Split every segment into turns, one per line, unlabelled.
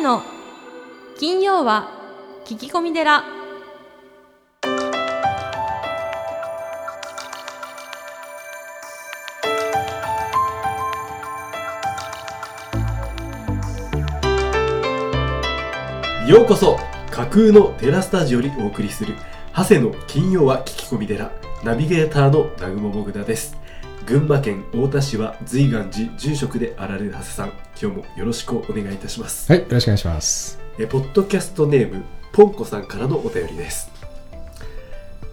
の金曜は聞き込み寺。
ようこそ架空のテラスタジオにお送りする長谷の金曜は聞き込み寺ナビゲーターの南雲もぐだです。群馬県太田市は随願寺住職であられる長谷さん。今日もよろしくお願いいたします。
はい、よろしくお願いします。
えポッドキャストネームポンコさんからのお便りです。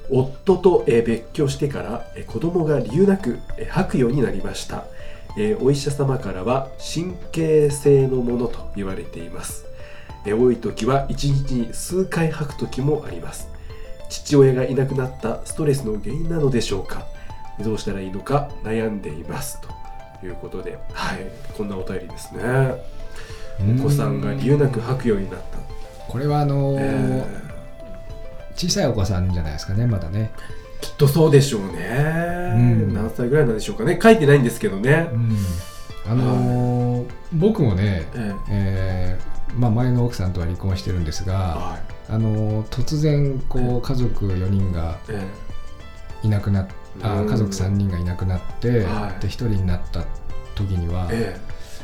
夫とえ別居してからえ子供が理由なくえ吐くようになりました。えお医者様からは神経性のものと言われています。え多い時は1日に数回吐く時もあります。父親がいなくなったストレスの原因なのでしょうかどうしたらいいのか悩んでいますということではいこんなお便りですね。お子さんが理由なく吐くようになった。
これはあのー
え
小さいお子さんじゃないですかね、まだね。
ーきっとそうでしょうね、
ん。
何歳ぐらいなんでしょうかね。書いてないんですけどね。
う、ん。あのー僕もね、
え
え。ーまあ、前の奥さんとは離婚してるんです
ー
が、
はい。
あのー突然こ
え
う家族4人が
え。
いなくなっあ
うん。
家族3人がいなくなって、
はい。
で1人になった時には、
ーえ。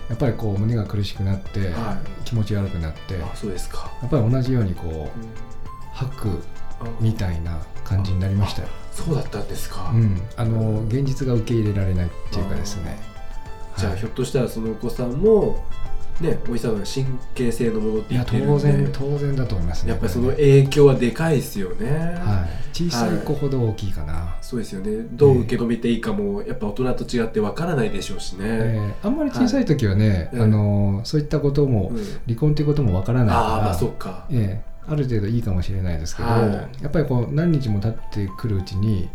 やっぱりこう胸が苦しくなって、
ーは
気持ち悪くなって
そうですか、
っぱり同じようにこ
う
吐く
あ。
みたいな感じになりましたよ。
そうだったんですか、
うん、あの現実が受け入れられないっていうかですね。
じゃあ、
はい。
ひょっとしたらそのお子さんもねお医者さんが神経性のものって
いや
言ってるんで。
当然当然だと思いますね。
やっぱりその影響はでかいですよね、
はい、小さい子ほど大きいかな。
そうですよね。どう受け止めていいかもやっぱ大人と違ってわからないでしょうしね、
えーあんまり小さい時はね、
はい。
あのそういったことも、
うん。
離婚っていうこともわからないから、
ああまあそっか、
ええ。ある程度いいかもしれないですけど、
はい。
やっぱりこう何日も経ってくるうちに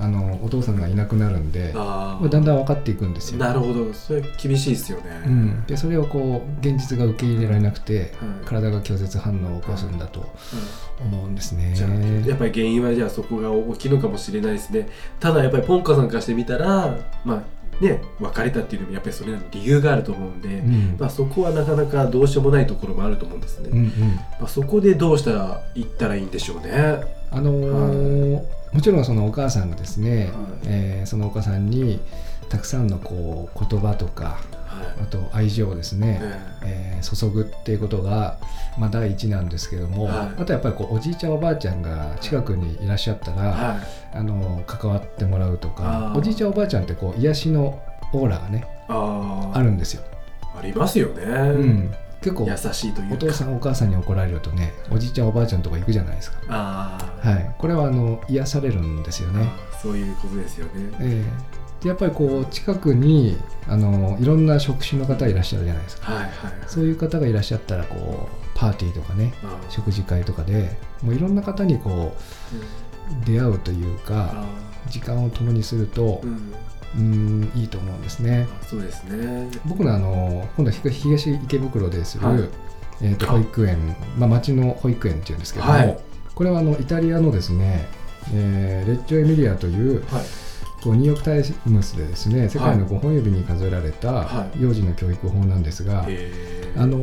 あのお父さんがいなくなるんで、
あ
まあだんだん分かっていくんですよ。
なるほど。それ厳しいですよね、
うん、でそれをこう現実が受け入れられなくて、
はい。
体が拒絶反応を起こすんだと思うんですね。
じゃあやっぱり原因はじゃあそこが大きいのかもしれないですね。ただやっぱりポンカさんからしてみたらまあね別れたっていうのもやっぱりそれなりに理由があると思うんで、
うん。
まあ、そこはなかなかどうしようもないところもあると思うんですね、
うんうん。
まあ、そこでどうしたらいったらいいんでしょうね。
あのーもちろんそのお母さんがですね、
はい。
えーそのお子さんにたくさんのこう言葉とか
はい。
あと愛情をですね、
え
え。ー注ぐっていうことが、まあ、第一なんですけども、
はい。
あとやっぱりこうおじいちゃんおばあちゃんが近くにいらっしゃったら、
はい。
あの関わってもらうとかおじいちゃんおばあちゃんってこう癒しのオーラがね
あ
るんですよ、
ありますよね、
うん、結構
優しいというか。
お父さんお母さんに怒られるとねおじいちゃんおばあちゃんとか行くじゃないですか、
ああ、
はい、これはあの癒されるんですよね、
そういうことですよね。
ええ。でやっぱりこう近くにあのいろんな職種の方いらっしゃるじゃないですか。
はいはい
そういう方がいらっしゃったらこうパーティーとかね食事会とかでもういろんな方にこ
うん。
う出会うというか
あ
時間を共にすると
ーうん
うんいいと思うんですね。
あそうですね。
僕のあの今度は東東池袋でする、
はい。
えー、と
あ
保育園、まあ、町の保育園っていうんですけども、
はい。
これはあのイタリアのですね、えーレッジョ・エミリアという
はい
こうニューヨーク・タイムズでですね世界の5本指に数えられた
はい。
幼児の教育法なんですが、
へー。
あの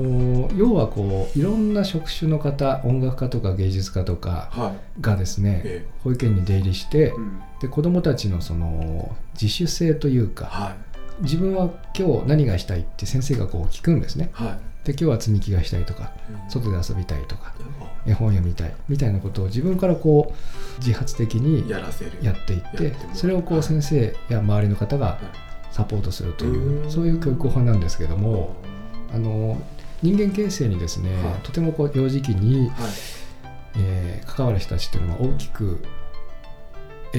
ー要はこういろんな職種の方音楽家とか芸術家とか
はい。
がですね
え
保育園に出入りして
ーうん。
で子どもたちのその自主性というか
はい
自分は今日何がしたいって先生がこう聞くんですね。
はい。
で今日は積み木がしたいとか外で遊びたいとか絵本読みたいみたいなことを自分からこう自発的に
や
っていってそれをこう先生や周りの方がサポートするといううん。そういう教育法なんですけどもあの人間形成にですね、
はい。
とてもこう幼児期に、
はい。
えー関わる人たちっていうのは大きく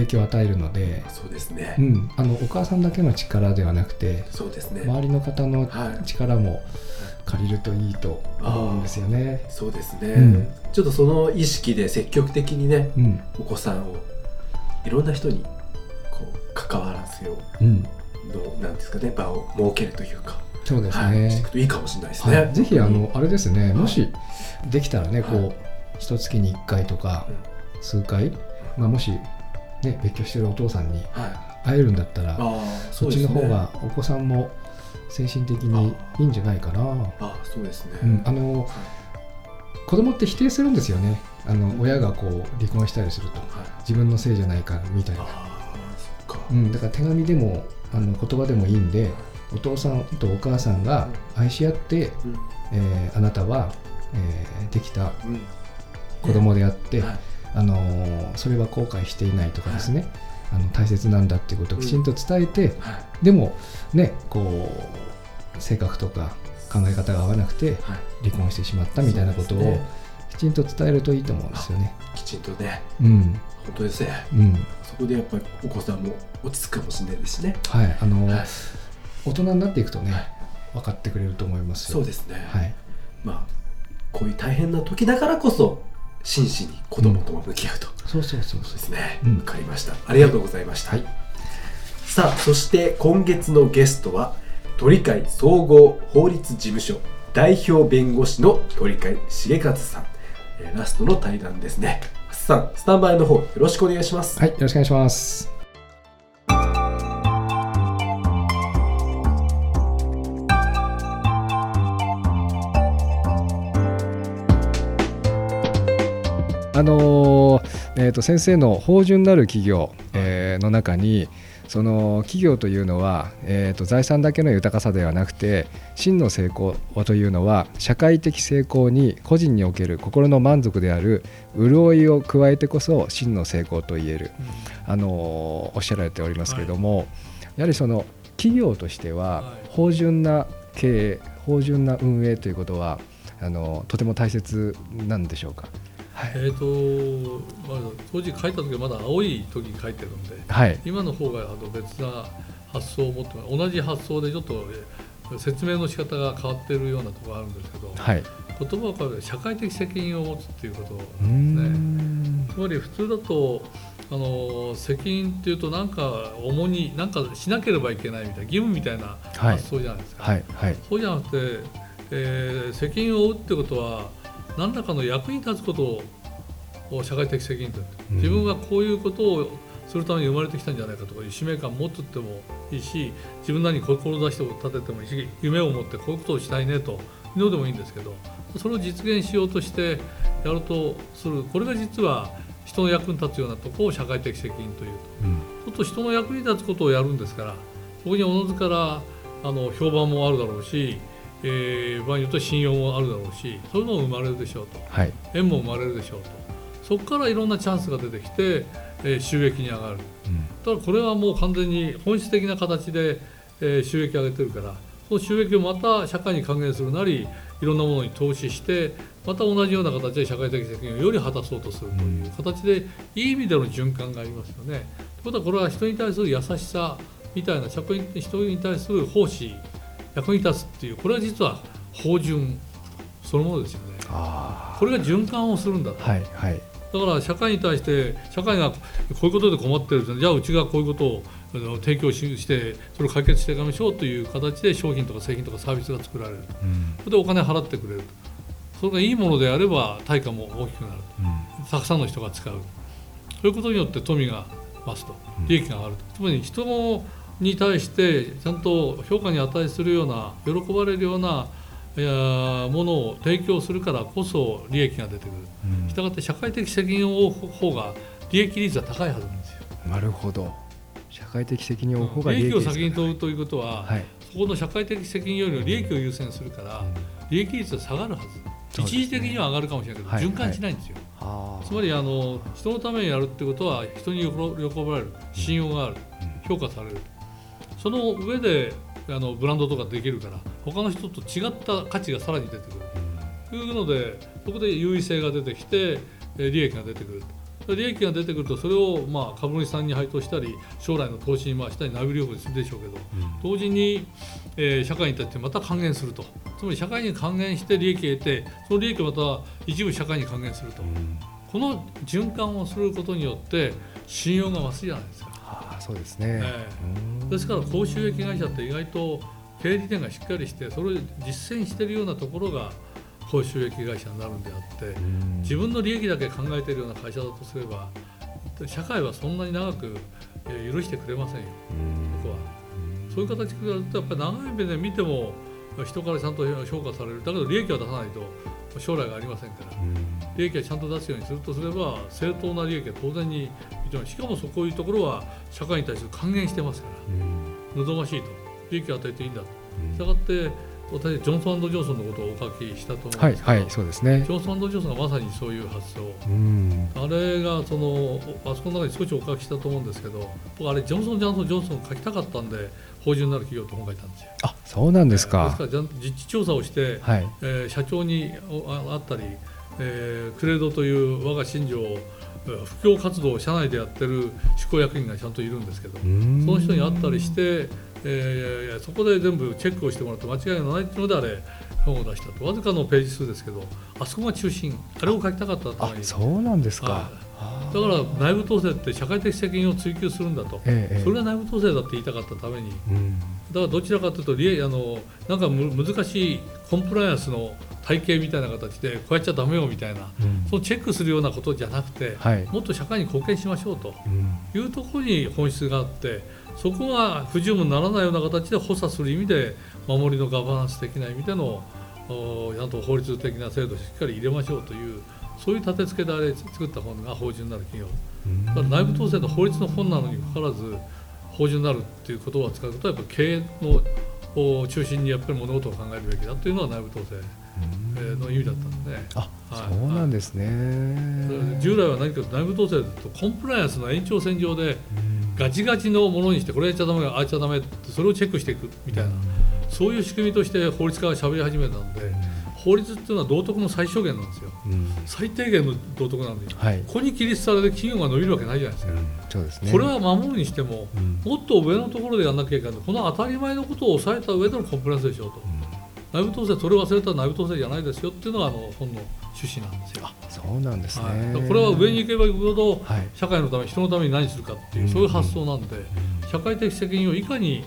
影響を与えるので、
そうですね。
うん、あのお母さんだけの力ではなくて
そうですね。
周りの方の
はい。
力も借りるといいと思うんですよね。
そうですね、
うん。
ちょっとその意識で積極的にね
うん。
お子さんをいろんな人にこう関わらせよ
うん、
うのなんですかね場を設けるというか、
そうです
はい、してい
ね
く。といいかもしれないですね、
はい、ぜひあのあれですね、
い。
もしできたらね、
はい。
こう一月に1回とか数回、まあ、もし、ね、別居してるお父さんに
はい。
会えるんだったら
ああ
そっちの方がお子さんも精神的にいいんじゃないかな。
あそうですね、
うん、あの子供って否定するんですよね。あの親がこう離婚したりすると。
はい。
自分のせいじゃないかみたいな、
ああそっか、
うん、だから手紙でもあの言葉でもいいんでお父さんとお母さんが愛し合って、
うん。
えーあなたは、えーできた
うん。
子供であって、
はい
あのーそれは後悔していないとかですね、あの大切なんだっていうことをきちんと伝えて、
はい。
でもねこう性格とか考え方が合わなくて
はい。
離婚してしまったみたいなことをきちんと伝えるといいと思うんですよね。
きちんとね。
うん。
本当ですね。
うん。
そこでやっぱりお子さんも落ち着くかもしれないですしね。
はい。あのー
はい。
大人になっていくとね分かってくれると思いますよ。
そうですね、
はい。
まあこういう大変な時だからこそ真摯に子供とも向き合うと、
そうそうそう
そう。
そう
ですね、
うん
わかりました。ありがとうございました、
はい。
さあそして今月のゲストは鳥飼総合法律事務所代表弁護士の鳥飼重和さん。えーラストの対談ですね。さんスタンバイの方よろしくお願いします。
はい、よろしくお願いします。あのーえー、と先生の法順なる企業、えーの中にその企業というのは、えー、と財産だけの豊かさではなくて真の成功というのは社会的成功に個人における心の満足である潤いを加えてこそ真の成功と言える、あのおっしゃられておりますけれども、やはりその企業としては
はい。
芳醇な経営芳醇な運営ということはあのとても大切なんでしょうか？
えーとまあ、当時書いた時はまだ青い時に書いてるんで
はい、
今の方があの別な発想を持って同じ発想でちょっとえー説明の仕方が変わってるようなところがあるんですけど
はい、
言葉を変える社会的責任を持つっていうことなんですね。
ん。
つまり普通だとあの責任っていうとなんか重になんかしなければいけないみたいな義務みたいな
はい
発想じゃないですか。
はい。はい。
そうじゃなくて、えー責任を負うってことは何らかの役に立つことを社会的責任と自分はこういうことをするために生まれてきたんじゃないかとかいう使命感を持ってってもいいし自分なりに志を立ててもいいし夢を持ってこういうことをしたいねというのでもいいんですけどそれを実現しようとしてやるとする。これが実は人の役に立つようなところを社会的責任というと。
うん。
ちょっと人の役に立つことをやるんですからそこにおのずからあの評判もあるだろうし、えー場合によっては信用もあるだろうしそういうのも生まれるでしょうと。
はい。
縁も生まれるでしょうと。そこからいろんなチャンスが出てきて、えー収益に上がる。ただこれはもう完全に本質的な形で、えー収益上げてるからその収益をまた社会に還元するなりいろんなものに投資してまた同じような形で社会的責任をより果たそうとするという形でいい意味での循環がありますよね。ということはこれは人に対する優しさみたいな社会に人に対する奉仕役に立つっていうこれは実は法順そのものですよね。
あ
これが循環をするんだと。
あはいはい。
だから社会に対して社会がこういうことで困ってるじゃあうちがこういうことを提供ししてそれを解決していきましょうという形で商品とか製品とかサービスが作られる。
うん。
それでお金払ってくれるそれがいいものであれば対価も大きくなるたくさんの人が使う。そういうことによって富が増すと。利益が上がると。つまり人に対してちゃんと評価に値するような喜ばれるようないやものを提供するからこそ利益が出てくる。
うん。
したがって社会的責任を負う方が利益率は高いはずなんですよ。
なるほど。社会的責任を負う方が
利益を先に問うということは、
はい。
そこの社会的責任よりも利益を優先するから、利益率は下がるはず、
ね。
一時的には上がるかもしれないけど、
はい。
循環しないんですよ。
あ。
つまりあの人のためにやるってことは人に喜喜ばれる信用がある評価されるその上であのブランドとかできるから他の人と違った価値がさらに出てくる。というのでそこで優位性が出てきてえー利益が出てくる。と利益が出てくるとそれをまあ株主さんに配当したり将来の投資に回したり内部留保にするでしょうけど同時に、えー社会に対してまた還元すると。つまり社会に還元して利益を得てその利益をまた一部社会に還元すると。この循環をすることによって信用が増すじゃないですか。
あそうですね。
え
うん。
ですから高収益会社って意外と経営理念がしっかりしてそれを実践しているようなところが高収益会社になるんであって
うん。
自分の利益だけ考えているような会社だとすれば社会はそんなに長くえー許してくれませんよ。
うん。
僕は。そういう形でやるとやっぱり長い目で見ても人からちゃんと評価される。だけど利益は出さないと将来がありませんから。利益はちゃんと出すようにするとすれば正当な利益は当然に認めしかもそこういうところは社会に対して還元してますから。望ましいと。利益を与えていいんだと。したがって私ジョンソンジョンソンのことをお書きしたと思うんですけど、
はいはいそうですね。
ジョンソンジョンソンがまさにそういう発想。
うん。
あれがそのあそこの中に少しお書きしたと思うんですけど僕あれジョンソン・ジョンソン・ジョンソン書きたかったんで法人になる企業と本書いたんですよ。
あそうなんです
で
か
すからじゃん実地調査をして、
はい。
えー社長におああったり、えークレードという我が信条をえー布教活動を社内でやってる執行役員がちゃんといるんですけど、その人に会ったりして、えーそこで全部チェックをしてもらって間違いがないっていうのであれ本を出したと。わずかのページ数ですけどあそこが中心あれを書きたかったた
あ
めに
そうなんですか、
はい。だから内部統制って社会的責任を追求するんだと、
ええええ。
それが内部統制だって言いたかったために。
うん。
だからどちらかというとあのなんかむ難しいコンプライアンスの体系みたいな形でこうやっちゃダメよみたいな
うん。
そのチェックするようなことじゃなくて、
はい。
もっと社会に貢献しましょうと
うん。
いうところに本質があってそこが不十分にならないような形で補佐する意味で守りのガバナンス的な意味でのおちゃんと法律的な制度をしっかり入れましょうというそういう立て付けであれ作った本が法人になる企業。だから内部統制の法律の本なのにかかわらず法人になるっていう言葉を使うことはやっぱ経営のお中心にやっぱり物事を考えるべきだというのは内部統制。えーの意味だったんで、ね、
あ、
はい。
そうなんですね。
従来は何かと内部統制だとコンプライアンスの延長線上でガチガチのものにしてこれやっちゃダメああやっちゃダメってそれをチェックしていくみたいなそういう仕組みとして法律家が喋り始めたんで法律っていうのは道徳の最小限なんですよ。
うん。
最低限の道徳なんで
はい、
ここに規律されて企業が伸びるわけないじゃないですか、
そうですね。
これは守るにしても
うん、
もっと上のところでやんなきゃいけないこの当たり前のことを抑えた上でのコンプライアンスでしょうと内部統制それを忘れたら内部統制じゃないですよっていうのがあの本の趣旨なんですよ、
そうなんです
はい、だ
ね。
からこれは上に行けば行くほど
はい。
社会のため人のために何するかっていうそういう発想なんで社会的責任をいかに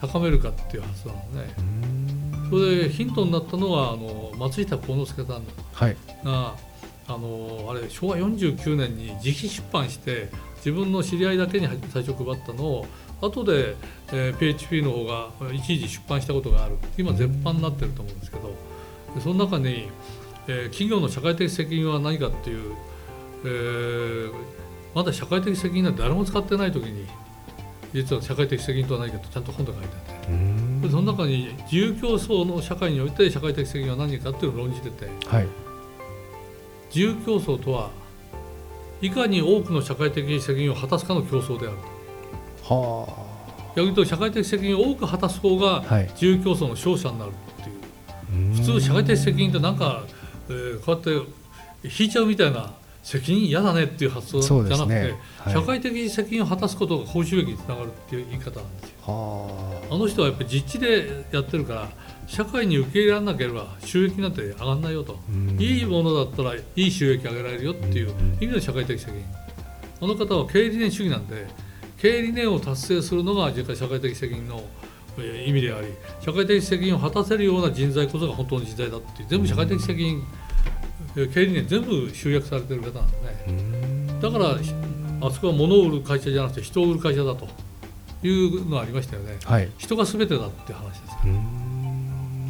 高めるかっていう発想なのね
うん
それでヒントになったのはあの松下幸之助さん
はい。
があのあれ昭和49年に自費出版して自分の知り合いだけに最初配ったのを後で、えー PHP の方が一時出版したことがある今絶版になってると思うんですけどでその中に、えー企業の社会的責任は何かっていう、えーまだ社会的責任なんて誰も使ってない時に実は社会的責任とは何かとちゃんと本で書いてあって。その中に自由競争の社会において社会的責任は何かっていうのを論じてて
はい。
自由競争とはいかに多くの社会的責任を果たすかの競争であると
は
逆に言うと社会的責任を多く果たす方が
あ。はい。
自由競争の勝者になるっていう普通社会的責任ってなんか、えーこうやって引いちゃうみたいな責任嫌だねっていう発想じゃなくて、
ね。はい、
社会的責任を果たすことが報酬益につながるっていう言い方なんですよ。
は
あの人はやっぱり実地でやってるから社会に受け入れられなければ収益なんて上がんないよと、いいものだったらいい収益上げられるよっていう意味の社会的責任あの方は経営理念主義なんで経営理念を達成するのが社会的責任のえー意味であり社会的責任を果たせるような人材こそが本当の人材だっていう全部社会的責任えー経営理念全部集約されてる方なんでね。
うん
だからあそこは物を売る会社じゃなくて人を売る会社だというのがありましたよね。
はい。
人が全てだっていう話です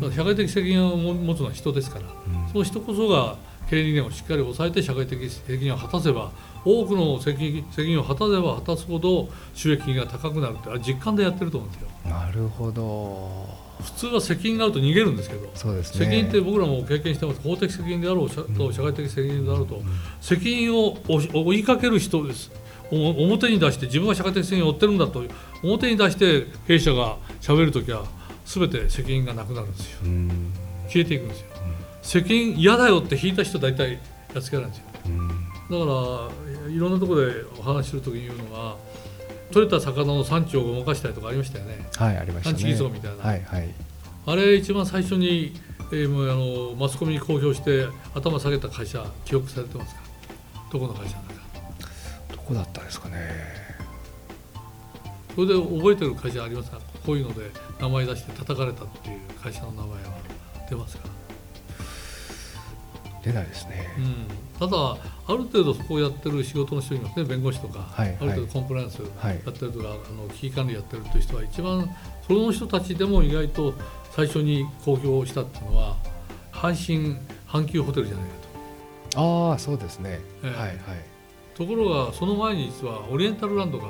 から社会的責任を持つのは人ですから。その人こそが経営理念をしっかり抑えて社会的責任を果たせば多くの責任責任を果たせば果たすほど収益が高くなるってあれ実感でやってると思うんですよ。
なるほど。
普通は責任があると逃げるんですけど
そうですね。
責任って僕らも経験してます。法的責任であろう社と社会的責任であろうと責任を追いかける人です。お表に出して自分は社会的責任を負ってるんだと表に出して経営者が喋るときは全て責任がなくなるんですよ。
うん。
消えていくんですよ。責任嫌だよって引いた人大体やっつけられるんですよ。
うん。
だからいろんなところでお話しするときに言うのは取れた魚の産地をごまかしたりとかありましたよね
はい、ありました
産地
ね。
偽装みたいな、
はい、はい。
あれ一番最初に、えーもうあのマスコミに公表して頭下げた会社記憶されてますか？どこの会社なんか
どこだったんですかね。
それで覚えてる会社ありますか？こういうので名前出して叩かれたっていう会社の名前は出ますか？
出ないですね。
うん、ただある程度そこをやってる仕事の人いますね弁護士とか、
はい
ある程度コンプライアンスや
はい
ってるとか、あの危機管理やってるという人は一番その人たちでも意外と最初に公表したっていうのは阪神阪急ホテルじゃないかと。
ああそうですね。
ええ
はいはい。
ところがその前に実はオリエンタルランドが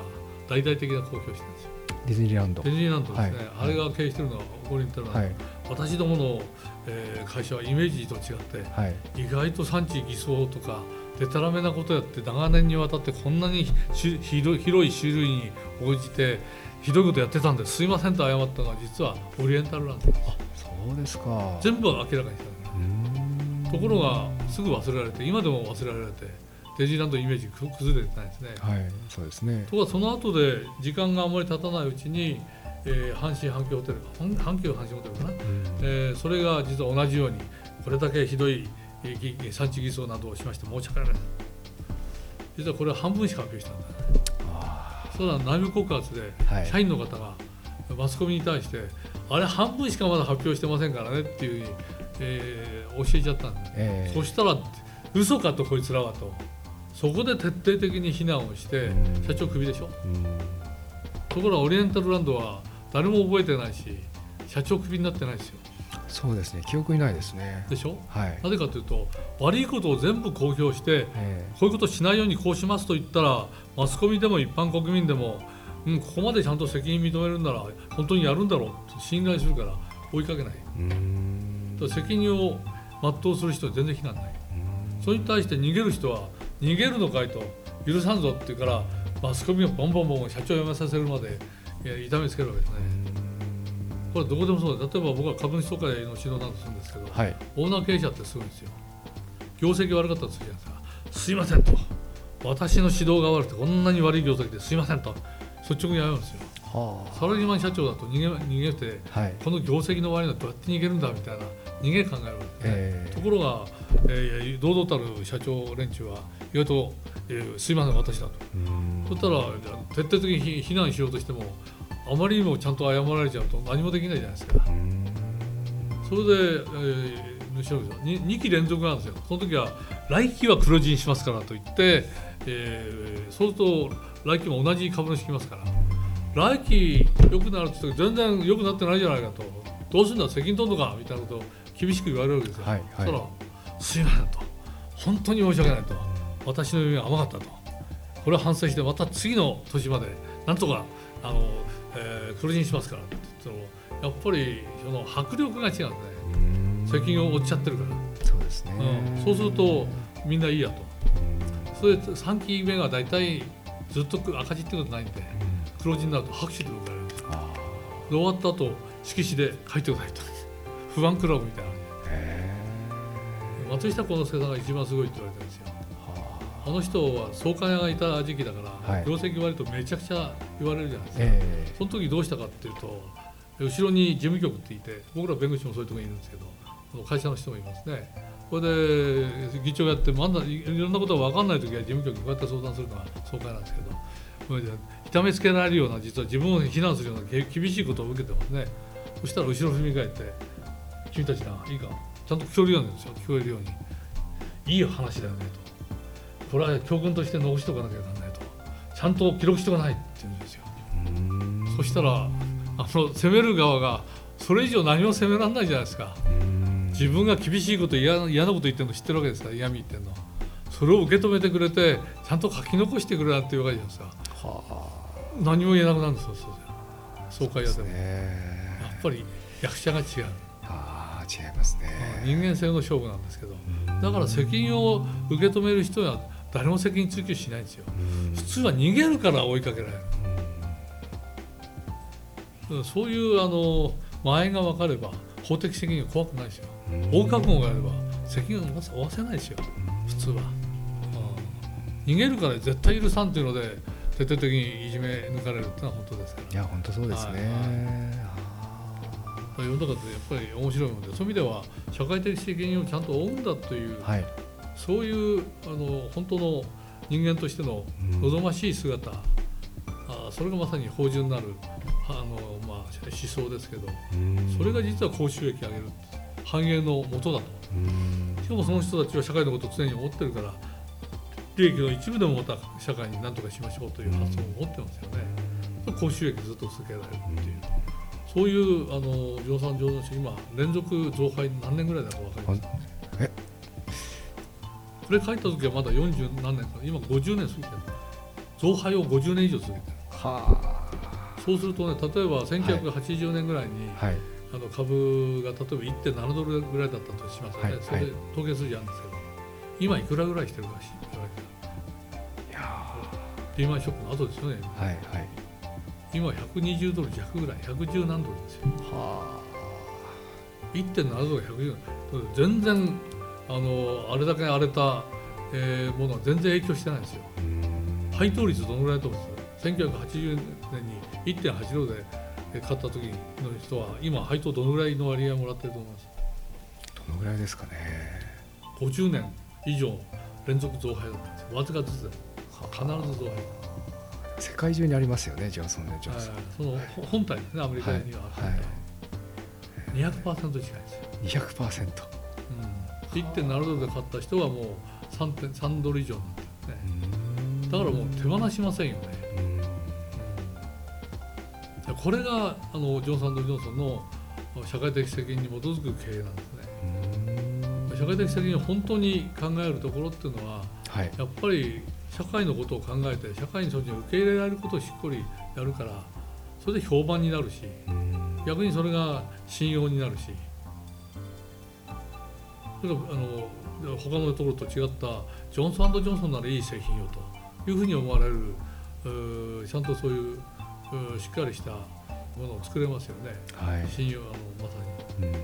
大々的な公表してるんですよ
ディズニーランド。
デ。ィズニーランドですね、
はい。
あれが経営してるのはオリエンタルランド、
はい。
私どもの、えー会社はイメージと違って
はい。
意外と産地偽装とかでたらめなことやって長年にわたってこんなにし広い広い種類に応じてひどいことやってたんです。いませんと謝ったのは実はオリエンタルランド。
そうですか。
全部明らかにしたところがすぐ忘れられて今でも忘れられてディズニーランドのイメージく崩れてないですね。
はいそうですね。
ところがその後で時間があんまり経たないうちに、えー阪神阪急ホテル阪阪急阪神ホテルかな、
うん。
えーそれが実は同じようにこれだけひどい産地偽装などをしまして申し訳ない実はこれは半分しか発表したんだ。
あ
それは内部告発で
はい。
社員の方がマスコミに対してあれ半分しかまだ発表してませんからねっていうふうに、えー教えちゃったんです
ーええ。
そしたら嘘かとこいつらはとそこで徹底的に非難をして
うん。
社長クビでしょ？
うん。
ところがオリエンタルランドは誰も覚えてないし社長クビになってないですよ。
そうですね。記憶にないですね。
でしょ？
はい。
なぜかというと悪いことを全部公表して
え
こういうことしないようにこうしますと言ったらマスコミでも一般国民でも、うん、ここまでちゃんと責任認めるんなら本当にやるんだろうと信頼するから追いかけない。責任を全うする人は全然非難ない。
うん。
それに対して逃げる人は逃げるのかいと許さんぞって言うからマスコミをボンボンボン社長を辞めさせるまで痛めつけるわけですね。これどこでもそうで例えば僕は株主総会の指導なんてするんですけど、
はい。
オーナー経営者ってすごいんですよ業績悪かったとするじゃないですかすいませんと私の指導が悪くてこんなに悪い業績ですいませんと率直に謝るんですよ
は
サラリーマン社長だと逃げ逃げて
あ。はい。
この業績の悪いのはどうやって逃げるんだみたいな逃げ考えるところが、えー堂々たる社長連中は意外と、えーすいません私だと。そしたら徹底的に非非難しようとしてもあまりにもちゃんと謝られちゃうと何もできないじゃないですか。それで、えー後ろですよ 2, 期連続なんですよ。その時は来期は黒字にしますからと言って、えーそうすると来期も同じ株主来ますから。来期良くなるって言って全然良くなってないじゃないかと。どうするんだ責任取るのかみたいなことを厳しく言われるわけですよ、
はいはい。
そしたらすいませんと。本当に申し訳ないと。私の読みが甘かったと。これは反省してまた次の年までなんとかあの、えー黒字にしますからって言ってもやっぱりその迫力が違うんで責任を負っちゃってるから、
そうですね。
うん、そうするとみんないいやと。それで3期目が大体ずっと赤字ってことないんで黒字になると拍手で迎える。んですで終わった後色紙で書いてくださいと不安クラブみたいな。松下幸之助さんが一番すごいって言われてるんですよ。
あ。
あの人は総監屋がいた時期だから、
はい。
業績悪いとめちゃくちゃ言われるじゃないですか、
え
その時どうしたかっていうと後ろに事務局っていて僕ら弁護士もそういうところにいるんですけど会社の人もいますね。これで議長やってまだいいろんなことが分かんない時は事務局にこうやって相談するのが総会なんですけど痛めつけられるような実は自分を非難するようなげ厳しいことを受けてますね。そしたら後ろ振り返って「君たちないいか？ちゃんと聞こえるようにですよ聞こえるように。いい話だよね」と「これは教訓として残しておかなきゃならない」と「ちゃんと記録しておかない」って言うんですよ。そしたらあの攻める側がそれ以上何も責められないじゃないですか。自分が厳しいこと嫌なこと言ってるの知ってるわけですか？ら嫌味言ってるの。それを受け止めてくれてちゃんと書き残してくれなんていうわけじゃないですか。
は
何も言えなくなるんですよそう総会
あです
やっても、や
ね。
っぱり役者が違う、
違いますね。
人間性の勝負なんですけど
うん
だから責任を受け止める人は誰も責任追及しないんですよ。
うん。
普通は逃げるから追いかけられる。うん。そういうあの間合いが分かれば法的責任は怖くないですよ。
うん。
大覚悟があれば責任を負わせないですよ。普通は、うん。逃げるから絶対許さんっていうので徹底的にいじめ抜かれるっていうのは本当ですから。
いや本当そうですね、
はい世の中ってやっぱり面白いもんでそういう意味では社会的責任をちゃんと負うんだという、
はい。
そういうあの本当の人間としての
うん
望ましい姿、あそれがまさに芳醇なるあの、まあ、思想ですけど
うん。
それが実は高収益を上げる繁栄の元だと。
うん。
しかもその人たちは社会のことを常に思ってるから利益の一部でもまた社会に何とかしましょうという発想を持ってますよね。高収益ずっと続けられるっていう。そういうあの乗算乗算今連続増配何年ぐらいだか分かります
え？
これ書いた時はまだ40何年か今50年過ぎてる増配を50年以上続けてる。
は
そうするとね例えば1980年ぐらいに、
あはい。
あの株が例えば1.7ドルぐらいだったとしますよね、
はい。
それで統計数字あるんですけど今いくらぐらいしてるかし
いや
たリーマンショックの後ですよね
ーはいはい
今120ドル弱ぐらい110何ドルですよ。
は
1.7ドルが110全然あのあれだけ荒れた、えーものは全然影響してないんですよ。配当率どのぐらいだと思うんです1980年に1.8ドルでえー買った時の人は今配当どのぐらいの割合をもらってると思います？
どのぐらいですかね。
50年以上連続増配だったんです。よわずかずつ必ず増配
世界中にありますよねジョンソン・ジョンソン、
はいそのほ本体ですねアメリカには。
はい
本体200%近いですよ、
200%
うん、1.7ドルで買った人はもう3.3ドル以上になってるね。だからもう手放しませんよね、これがあのジョンソン・ジョンソンの社会的責任に基づく経営なんですね。社会的責任を本当に考えるところっていうのは
はい。
やっぱり社会のことを考えて社会にそっちに受け入れられることをしっかりやるからそれで評判になるし逆にそれが信用になるし。それあの他のところと違ったジョンソンジョンソンならいい製品よというふうに思われるちゃんとそういうしっかりしたものを作れますよね。
はい。
信用あのまさに、
うん。
うん。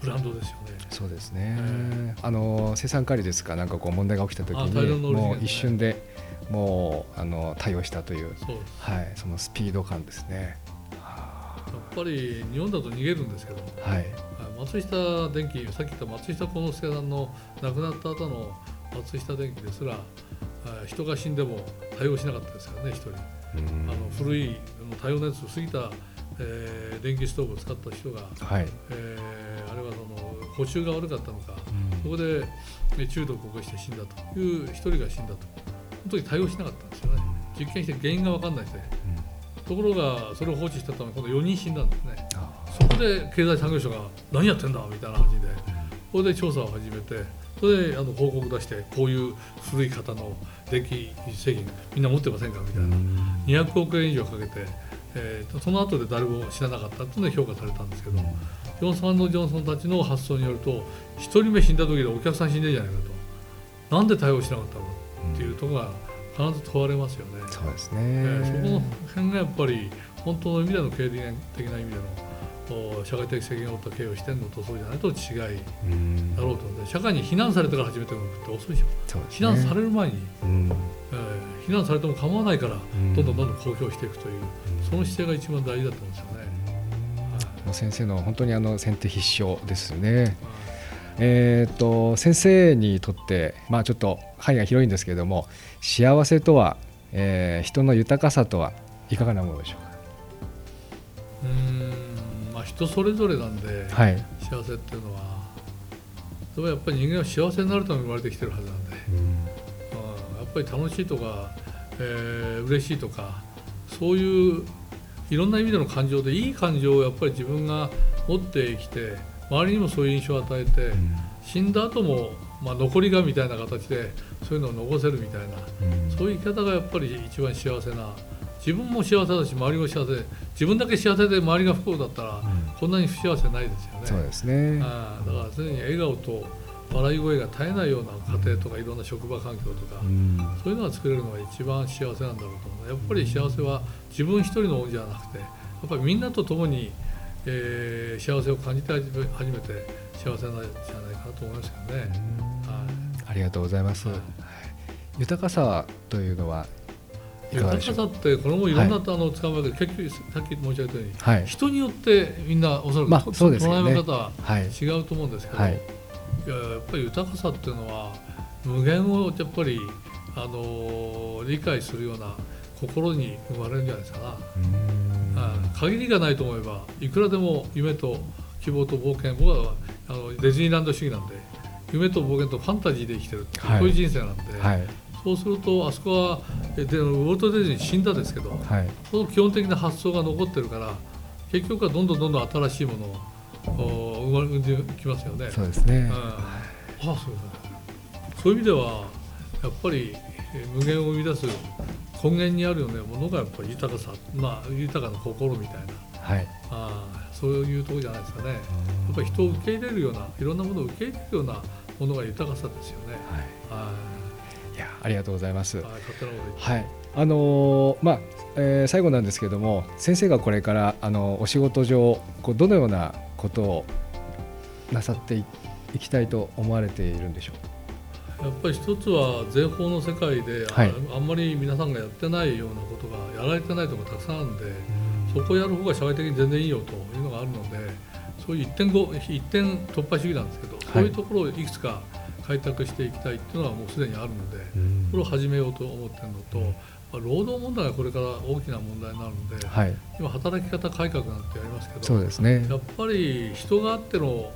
ブランドですよね。
そうですね、
え
あの生産管理ですかなんかこう問題が起きた時にもう一瞬でもうあの対応したという、はい、そのスピード感ですね。は
やっぱり日本だと逃げるんですけど
あはい、
松下電器さっき言った松下幸之助さんの亡くなった後の松下電器ですらあ人が死んでも対応しなかったですからね一人。あの古いあの耐用年数過ぎた、えー電気ストーブを使った人が、
はい、
えーあれはその補修が悪かったのかそこでね中毒を起こして死んだという一人が死んだと。本当に対応しなかったんですよね。実験して原因が分かんないでところがそれを放置したため今度4人死んだんですね。
あ
そこで経済産業省が何やってんだみたいな感じでそこで調査を始めてそれであの報告出してこういう古い方の電気製品みんな持ってませんかみたいな。200億円以上かけて、えーとその後で誰も知らなかったっていうので評価されたんですけど、ジョンソンジョンソンたちの発想によると1人目死んだ時でお客さん死んでるじゃないかと。なんで対応しなかったの？っていうところが必ず問われますよね。
そうです
えーそこの
ね。
辺がやっぱり本当の意味での経営的な意味でのお社会的責任を負った経営をしてるのとそうじゃないと違い
うん
だろうと思って社会に非難されてから始めてるのって遅いでしょ
そうです
非難さ
ね
れる前に、
うん。
えー非難されても構わないから
ん。
どんどんどんどん公表していくというその姿勢が一番大事だと思うんですよね。
先生の本当にあの先手必勝ですよね。えー、と先生にとって、まあ、ちょっと範囲が広いんですけれども幸せとは、えー人の豊かさとはいかがなものでしょう
うーんまあ人それぞれなんで、
か。はい、
幸せっていうのはでもやっぱり人間は幸せになるために生まれてきてるはずなんで、うんやっぱり楽しいとか、えー嬉しいとかそういういろんな意味での感情でいい感情をやっぱり自分が持ってきて周りにもそういう印象を与えて、死んだ後もまあ残りがみたいな形でそういうのを残せるみたいなそういう生き方がやっぱり一番幸せな自分も幸せだし周りも幸せで自分だけ幸せで周りが不幸だったら、こんなに不幸せないですよね。
そうですね。
ああだから常に笑顔と笑い声が絶えないような家庭とかいろんな職場環境とか、
うん。
そういうのが作れるのが一番幸せなんだろうと思うやっぱり幸せは自分一人のものじゃなくてやっぱりみんなと共に、えー幸せを感じて初めて幸せなんじゃないかなと思いますけどね。はい。
ありがとうございます。
はい。
豊かさというのは
豊かさってこれもいろんな、あの使うわけで結局さっき申し上げたように
はい、
人によってみんなおそらく、
まあそうですよね。
捉え方は
はい、
違うと思うんですけど、
はい
い、ややっぱり豊かさっていうのは無限をやっぱりあの理解するような心に生まれるんじゃないですかな、あ限りがないと思えばいくらでも夢と希望と冒険僕はあのディズニーランド主義なんで夢と冒険とファンタジーで生きてるって、
はい。
こういう人生なんで、
はい。
そうするとあそこはえでウォルト・ディズニー死んだですけど
はい。
その基本的な発想が残ってるから結局はどんどんどんどん新しいものをお生まれ生んできますよね。
そうですね。
うん、あそうですねそういう意味ではやっぱりえー無限を生み出す根源にあるよね。ものがやっぱり豊かさ、まあ、豊かな心みたいな。
はい。
あーそういうところじゃないですかね。やっぱり人を受け入れるようないろんなものを受け入れるようなものが豊かさですよね。
はい。
はい。
やありがとうございます。
い、はい、勝手なこと
はい。あのーまあ、えー最後なんですけども先生がこれからあのお仕事上こうどのようなことをなさっていいきたいと思われているんでしょ
やっぱり一つは税法の世界で、あ
はい。
あんまり皆さんがやってないようなことがやられてないところがたくさんあるんで、そこをやる方が社会的に全然いいよというのがあるのでそういう一点後一点突破主義なんですけど、そういうところをいくつか開拓していきたいっていうのはもうすでにあるので、それを始めようと思ってるのと、まあ労働問題がこれから大きな問題になるので、
はい。
今働き方改革なんてやりますけど
そうですね。
やっぱり人があっての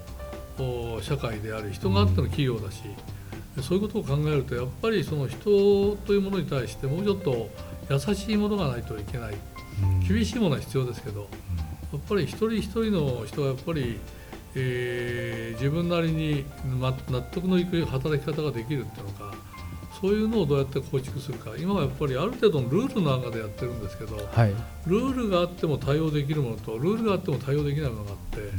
お社会であり人があっての企業だし、そういうことを考えるとやっぱりその人というものに対してもうちょっと優しいものがないといけない。厳しいものは必要ですけどやっぱり一人一人の人がやっぱり、えー自分なりに、ま、納得のいく働き方ができるっていうのかそういうのをどうやって構築するか。今はやっぱりある程度のルールの中でやってるんですけど
はい。
ルールがあっても対応できるものとルールがあっても対応できないものがあって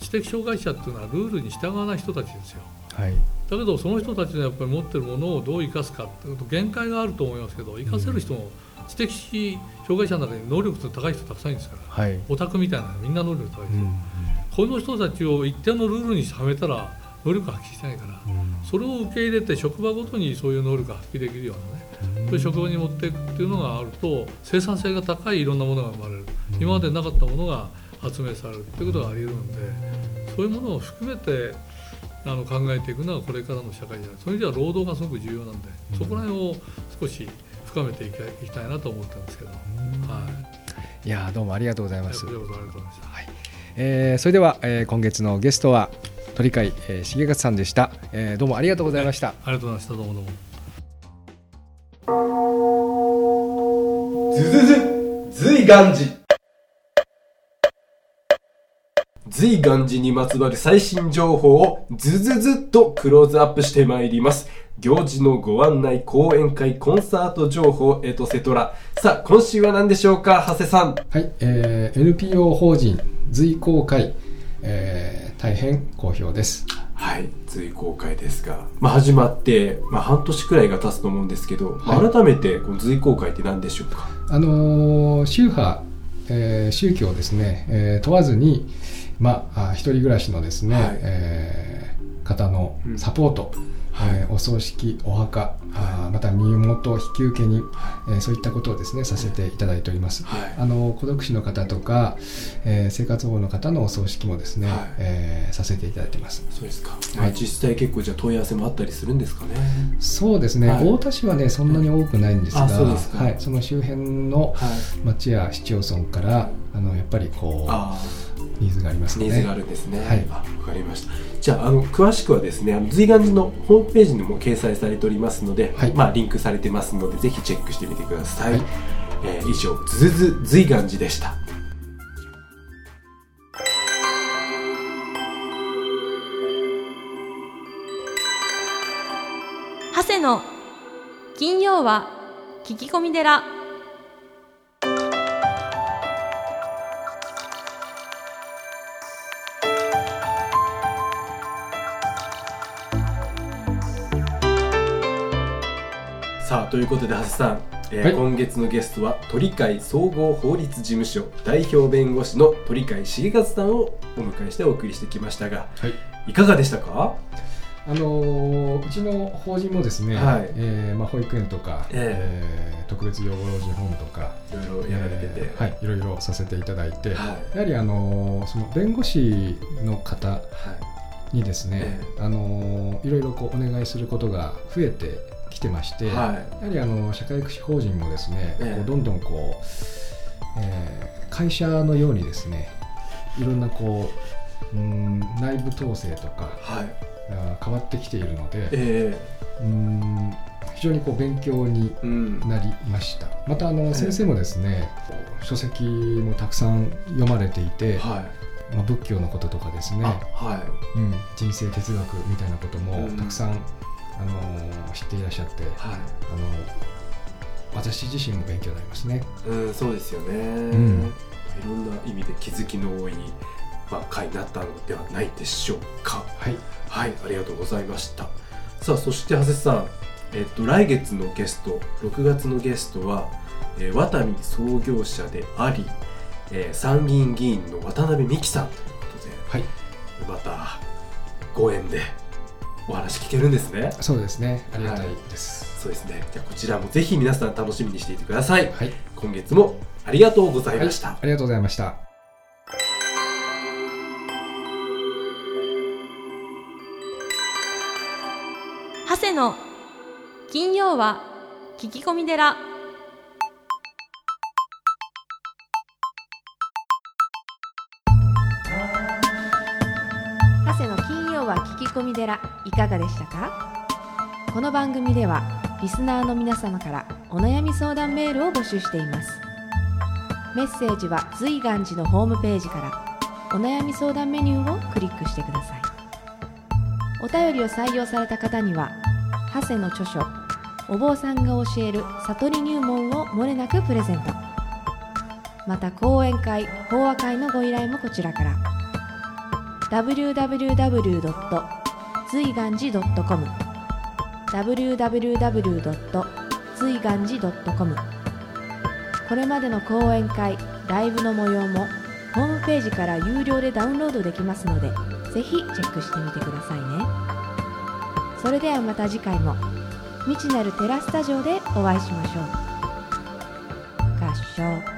知的障害者っていうのはルールに従わない人たちですよ。
はい。
だけどその人たちのやっぱり持ってるものをどう生かすかっていうと限界があると思いますけど生かせる人も知的障害者の中に能力の高い人たくさんいるんですから
はい。
オタクみたいなみんな能力高いですよ、
うん
この人たちを一定のルールにはめたら能力発揮してないからそれを受け入れて職場ごとにそういう能力が発揮できるようなねそういう職場に持っていくっていうのがあると生産性が高いいろんなものが生まれる。今までなかったものが発明されるっていうことがあり得るのでそういうものを含めてあの考えていくのがこれからの社会じゃないそういう意味では労働がすごく重要なんでそこら辺を少し深めていきたいなと思ってるんですけど、はい。
いやーどうもありがとうござい
い、
ます。
こちらこそありがとうございました。
えーそれでは、えー今月のゲストは鳥飼、えー重勝さんでした、えーどうもありがとうございました
ありがとうございました。どうもどうも。
ズズズ随願寺随願寺にまつわる最新情報をズズズっとクローズアップしてまいります。行事のご案内、講演会、コンサート情報、エトセトラ。さあ、今週は何でしょうか、長谷さん。
はい、えー NPO 法人随公会、えー大変好評です。
はい、随公開ですが、まあ、始まって、まあ、半年くらいが経つと思うんですけど、まあ
はい。
改めてこの随公開って何でしょうか？
あのー宗派、えー宗教ですね、えー問わずに、まあ、あ一人暮らしのですね、
はい。
えー方の
うん
サポート、
はい。
えーお葬式お墓、あーまた身元引き受け人、えーそういったことをですねさせていただいております、
はい。
あの孤独死の方とか、えー生活保護の方のお葬式もですね、
はい。
えーさせていただいてます。
そうですか。
い。
まあ、実際結構じゃあ問い合わせもあったりするんですかね。
そうですね、
はい。
太田市はねそんなに多くないんですが、
あそ
はい、その周辺の
はい。
町や市町村からあのやっぱりこう。ニーズがありますね
ニーズがあるんですね。
はい
あわかりました。じゃあ、あの、詳しくはですね、あの、随願寺のホームページにも掲載されておりますので、
はい
まあ、リンクされてますので、ぜひチェックしてみてください。
はい
えー以上、ズズズ随願寺でした。
長谷の金曜は聞き込み寺
さあ、ということで、長谷さん、えー
はい
今月のゲストは、鳥飼総合法律事務所代表弁護士の鳥飼重勝さんをお迎えしてお送りしてきましたが、
はい
いかがでしたか？
あのーうちの法人もですね、
はい
えーまあ、保育園とか、
え
えー特別養護老人ホームとか
いろいろやられてて。
えーはい、いろいろさせていただいて、
はい。
やはり、あのーその弁護士の方
はい。
にですね、
え
あのーいろいろこうお願いすることが増えてきてまして、
はい。
やはりあの社会福祉法人もですね、
ええ。
こうどんどんこう、えー会社のようにですねいろんなこううん内部統制とか
はい。
あ変わってきているので
え
うん非常にこう勉強に
えうん。
なりました。またあの
え。
先生もですね書籍もたくさん読まれていて、
はい。
まあ、仏教のこととかですね、
あはい。
うん、人生哲学みたいなことも
うん。
たくさん、あの知っていらっしゃって
はい。
あの私自身も勉強になりますね。
うん、そうですよね、
ん。
いろんな意味で気づきの多い、まあ、回になったのではないでしょうか。
はい、
はいありがとうございました。さあそして長谷さん、えっと、来月のゲスト6月のゲストは、えー、ワタミ創業者であり、えー参議院議員の渡辺美樹さんということで
はい、
またご縁でお話聞けるんですね。
そうですね。ありがたいです。
そうですね。じゃあこちらもぜひ皆さん楽しみにしていてください。
はい、
今月もありがとうございました、
ありがとうございました。
長谷の金曜は聞き込み寺
込み寺いかがでしたか？この番組ではリスナーの皆様からお悩み相談メールを募集しています。メッセージは随願寺のホームページからお悩み相談メニューをクリックしてください。お便りを採用された方には長谷の著書お坊さんが教える悟り入門をもれなくプレゼント。また講演会法話会のご依頼もこちらから。www. 随願寺 .com www. 随願寺 .com これまでの講演会ライブの模様もホームページから有料でダウンロードできますのでぜひチェックしてみてくださいね。それではまた次回も未知なるテラスタジオでお会いしましょう。合唱。